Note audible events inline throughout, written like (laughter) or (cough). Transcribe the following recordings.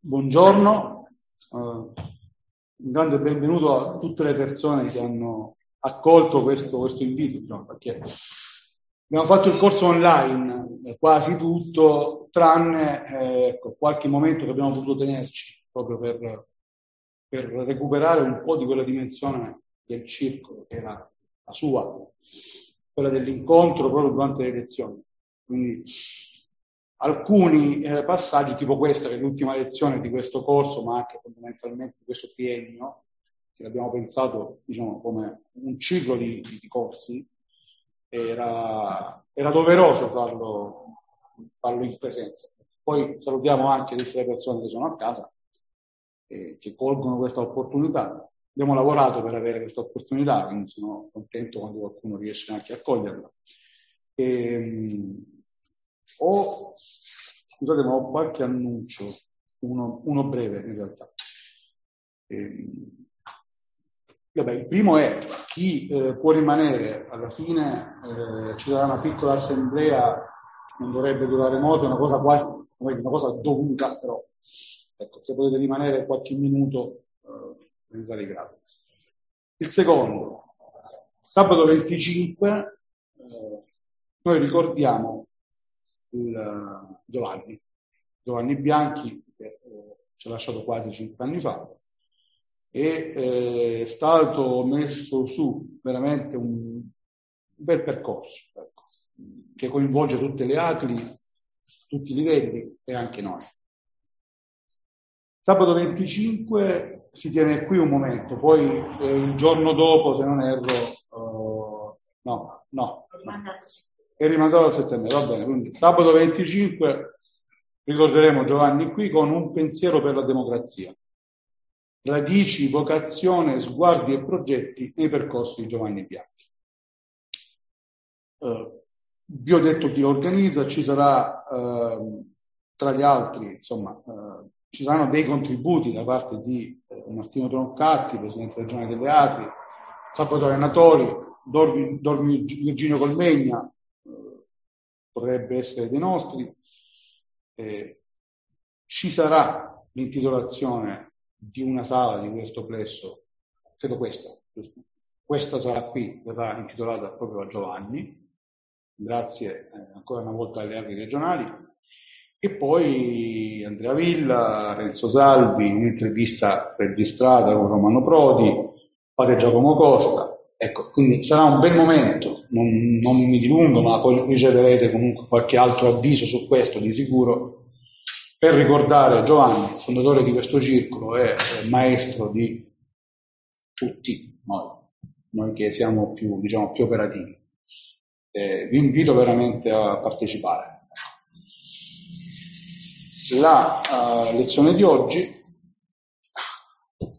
buongiorno, uh, un grande benvenuto a tutte le persone che hanno accolto questo, questo invito, no? perché abbiamo fatto il corso online, eh, quasi tutto, tranne eh, ecco, qualche momento che abbiamo potuto tenerci proprio per, per recuperare un po' di quella dimensione del circolo, che era la sua, quella dell'incontro proprio durante le lezioni. Quindi alcuni eh, passaggi, tipo questa, che è l'ultima lezione di questo corso, ma anche fondamentalmente di questo triennio, che abbiamo pensato diciamo, come un ciclo di, di, corsi, era, era doveroso farlo, farlo, in presenza. Poi salutiamo anche tutte le persone che sono a casa, eh, che colgono questa opportunità. Abbiamo lavorato per avere questa opportunità, quindi sono contento quando qualcuno riesce anche a coglierla. E, ehm, ho, scusate, ma ho qualche annuncio, uno, uno breve in realtà. Eh, vabbè, il primo è chi eh, può rimanere alla fine, eh, ci sarà una piccola assemblea, non dovrebbe durare molto, è una cosa quasi, una cosa dovuta, però ecco, se potete rimanere qualche minuto, eh, pensate grado. Il secondo, sabato 25, eh, noi ricordiamo il Giovanni, Giovanni Bianchi, che eh, ci ha lasciato quasi cinque anni fa, e eh, è stato messo su veramente un bel percorso, ecco, che coinvolge tutte le ACLI, tutti i livelli e anche noi. Sabato 25 si tiene qui un momento, poi eh, il giorno dopo, se non erro, uh, no, no, no, è rimandato a settembre, va bene, quindi sabato 25 ricorderemo Giovanni qui con un pensiero per la democrazia. Radici, vocazione, sguardi e progetti nei percorsi di Giovanni Bianchi. Uh, vi ho detto chi organizza, ci sarà uh, tra gli altri, insomma, uh, ci saranno dei contributi da parte di Martino Troncatti, Presidente regionale delle Acri, Salvatore Natori, Dormi, Dormi Virginio Colmegna, potrebbe essere dei nostri. Eh, ci sarà l'intitolazione di una sala di questo plesso, credo questa, giusto? Questa sarà qui, verrà intitolata proprio a Giovanni, grazie eh, ancora una volta alle aree regionali. E poi Andrea Villa, Renzo Salvi, un'intervista registrata con Romano Prodi, Padre Giacomo Costa, Ecco, quindi sarà un bel momento, non, non mi dilungo, ma poi riceverete comunque qualche altro avviso su questo di sicuro, per ricordare Giovanni, fondatore di questo circolo e maestro di tutti noi, noi che siamo più, diciamo, più operativi. Eh, vi invito veramente a partecipare. La uh, lezione di oggi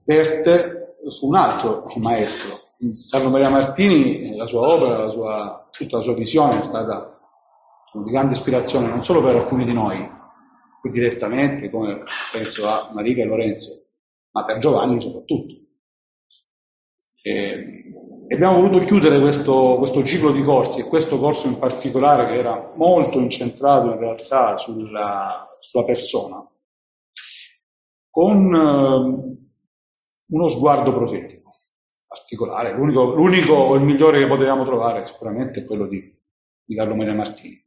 verte su un altro maestro, Carlo Maria Martini, la sua opera, la sua, tutta la sua visione è stata di grande ispirazione non solo per alcuni di noi, qui direttamente, come penso a Marica e Lorenzo, ma per Giovanni soprattutto. E, e abbiamo voluto chiudere questo, questo, ciclo di corsi, e questo corso in particolare che era molto incentrato in realtà sulla, sulla persona, con eh, uno sguardo profetico particolare. L'unico, l'unico o il migliore che potevamo trovare sicuramente è quello di, di Carlo Maria Martini.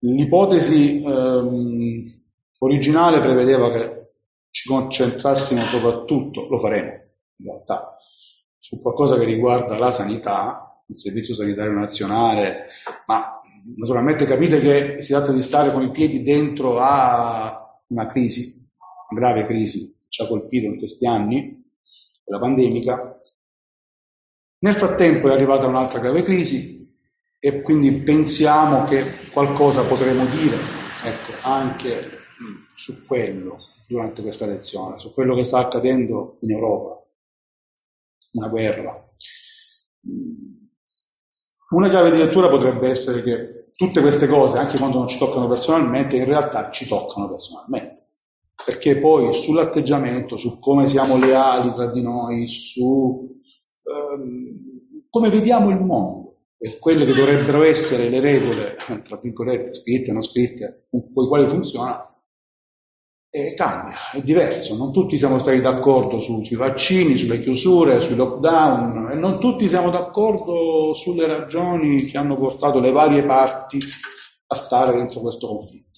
L'ipotesi ehm, originale prevedeva che ci concentrassimo soprattutto, lo faremo in realtà, su qualcosa che riguarda la sanità, il Servizio Sanitario Nazionale, ma naturalmente capite che si tratta di stare con i piedi dentro a una crisi, una grave crisi che ci ha colpito in questi anni, quella pandemica. Nel frattempo è arrivata un'altra grave crisi e quindi pensiamo che qualcosa potremo dire ecco, anche su quello durante questa lezione, su quello che sta accadendo in Europa, una guerra. Una chiave di lettura potrebbe essere che tutte queste cose, anche quando non ci toccano personalmente, in realtà ci toccano personalmente perché poi sull'atteggiamento, su come siamo leali tra di noi, su ehm, come vediamo il mondo e quelle che dovrebbero essere le regole, tra virgolette, scritte o non scritte, con le quali funziona, e cambia, è diverso. Non tutti siamo stati d'accordo su, sui vaccini, sulle chiusure, sui lockdown e non tutti siamo d'accordo sulle ragioni che hanno portato le varie parti a stare dentro questo conflitto.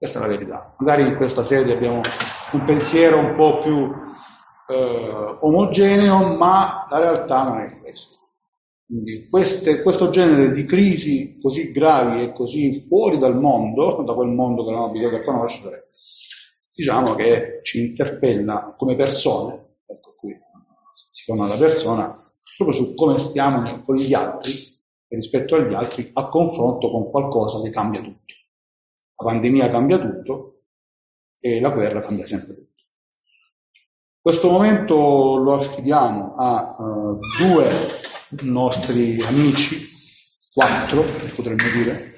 Questa è la verità. Magari in questa sede abbiamo un pensiero un po' più eh, omogeneo, ma la realtà non è questa. Quindi queste, questo genere di crisi così gravi e così fuori dal mondo, (laughs) da quel mondo che non abituati a conoscere, diciamo che ci interpella come persone, ecco qui si chiama la persona, proprio su come stiamo con gli altri e rispetto agli altri a confronto con qualcosa che cambia tutto. La pandemia cambia tutto e la guerra cambia sempre tutto. Questo momento lo affidiamo a uh, due nostri amici, quattro potremmo dire,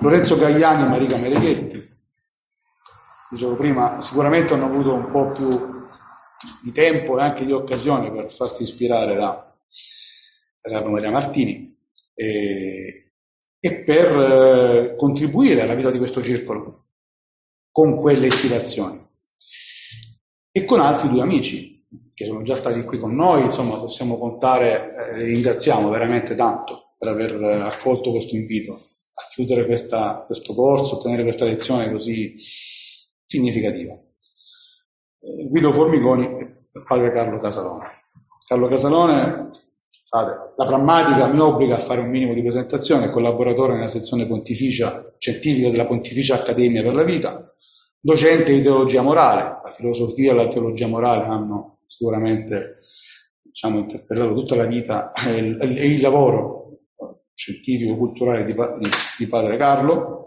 Lorenzo Gagliani e Marica Mereghetti, dicevo prima, sicuramente hanno avuto un po' più di tempo e anche di occasione per farsi ispirare da Carlo Maria Martini e, e per eh, contribuire alla vita di questo circolo con quelle ispirazioni. E con altri due amici che sono già stati qui con noi, insomma possiamo contare, eh, ringraziamo veramente tanto per aver accolto questo invito a chiudere questa, questo corso, a tenere questa lezione così significativa. Eh, Guido Formigoni e padre Carlo Casalone. Carlo Casalone, la prammatica mi obbliga a fare un minimo di presentazione, è collaboratore nella sezione pontificia scientifica della Pontificia Accademia per la Vita, docente di teologia morale, la filosofia e la teologia morale hanno sicuramente diciamo, interpellato tutta la vita e il, il, lavoro scientifico, culturale di, di, di padre Carlo,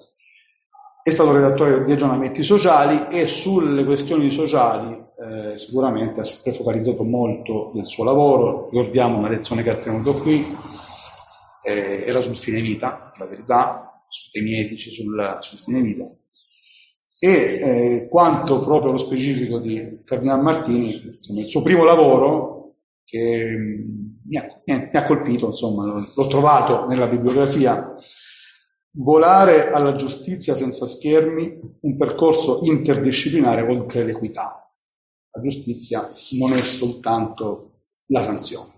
è stato redattore di aggiornamenti sociali e sulle questioni sociali eh, sicuramente ha sempre focalizzato molto del suo lavoro. Ricordiamo una lezione che ha tenuto qui, eh, era sul fine vita, la verità, sui temi etici sul, sul fine vita. E eh, quanto proprio lo specifico di Cardinal Martini, insomma, il suo primo lavoro che mi ha, mi ha colpito, insomma, l'ho trovato nella bibliografia Volare alla giustizia senza schermi, un percorso interdisciplinare oltre l'equità. La giustizia non è soltanto la sanzione.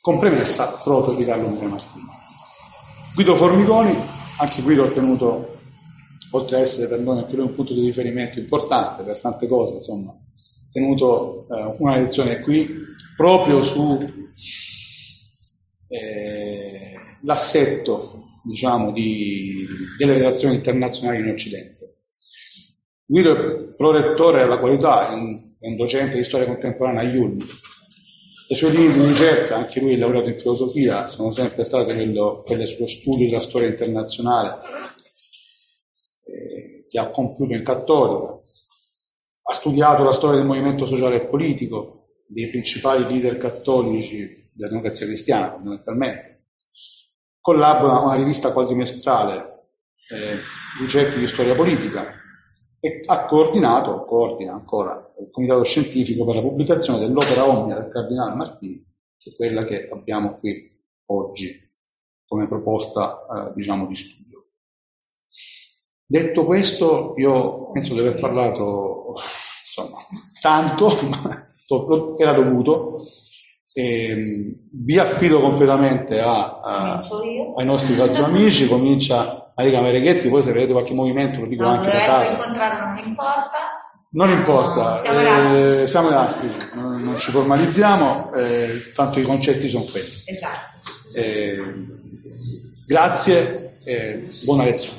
Con proprio di Carlo Maria Martini. Guido Formigoni, anche Guido ha ottenuto, oltre ad essere per noi anche lui un punto di riferimento importante per tante cose, insomma, ha tenuto eh, una lezione qui proprio su eh, diciamo, di, delle relazioni internazionali in Occidente. Guido è prorettore della qualità, è un, è un docente di storia contemporanea a Yulm. Le sue linee di ricerca, anche lui è laureato in filosofia, sono sempre state quello, quelle sullo studio della storia internazionale eh, che ha compiuto in Cattolica. Ha studiato la storia del movimento sociale e politico, dei principali leader cattolici della democrazia cristiana, fondamentalmente collabora a una rivista quadrimestrale, eh, Ricerche di Storia Politica, e ha coordinato, coordina ancora, il Comitato Scientifico per la pubblicazione dell'opera omnia del Cardinale Martini, che è quella che abbiamo qui oggi come proposta, eh, diciamo, di studio. Detto questo, io penso di aver parlato, insomma, tanto, ma era dovuto, e, ehm, vi affido completamente a, a, ai nostri quattro amici, comincia Marica Mereghetti, poi se vedete qualche movimento lo dico no, anche da casa. incontrato non importa. Non importa, siamo, eh, siamo elastici, non, non, ci formalizziamo, eh, tanto i concetti sono quelli. Esatto. Eh, grazie e buona lezione.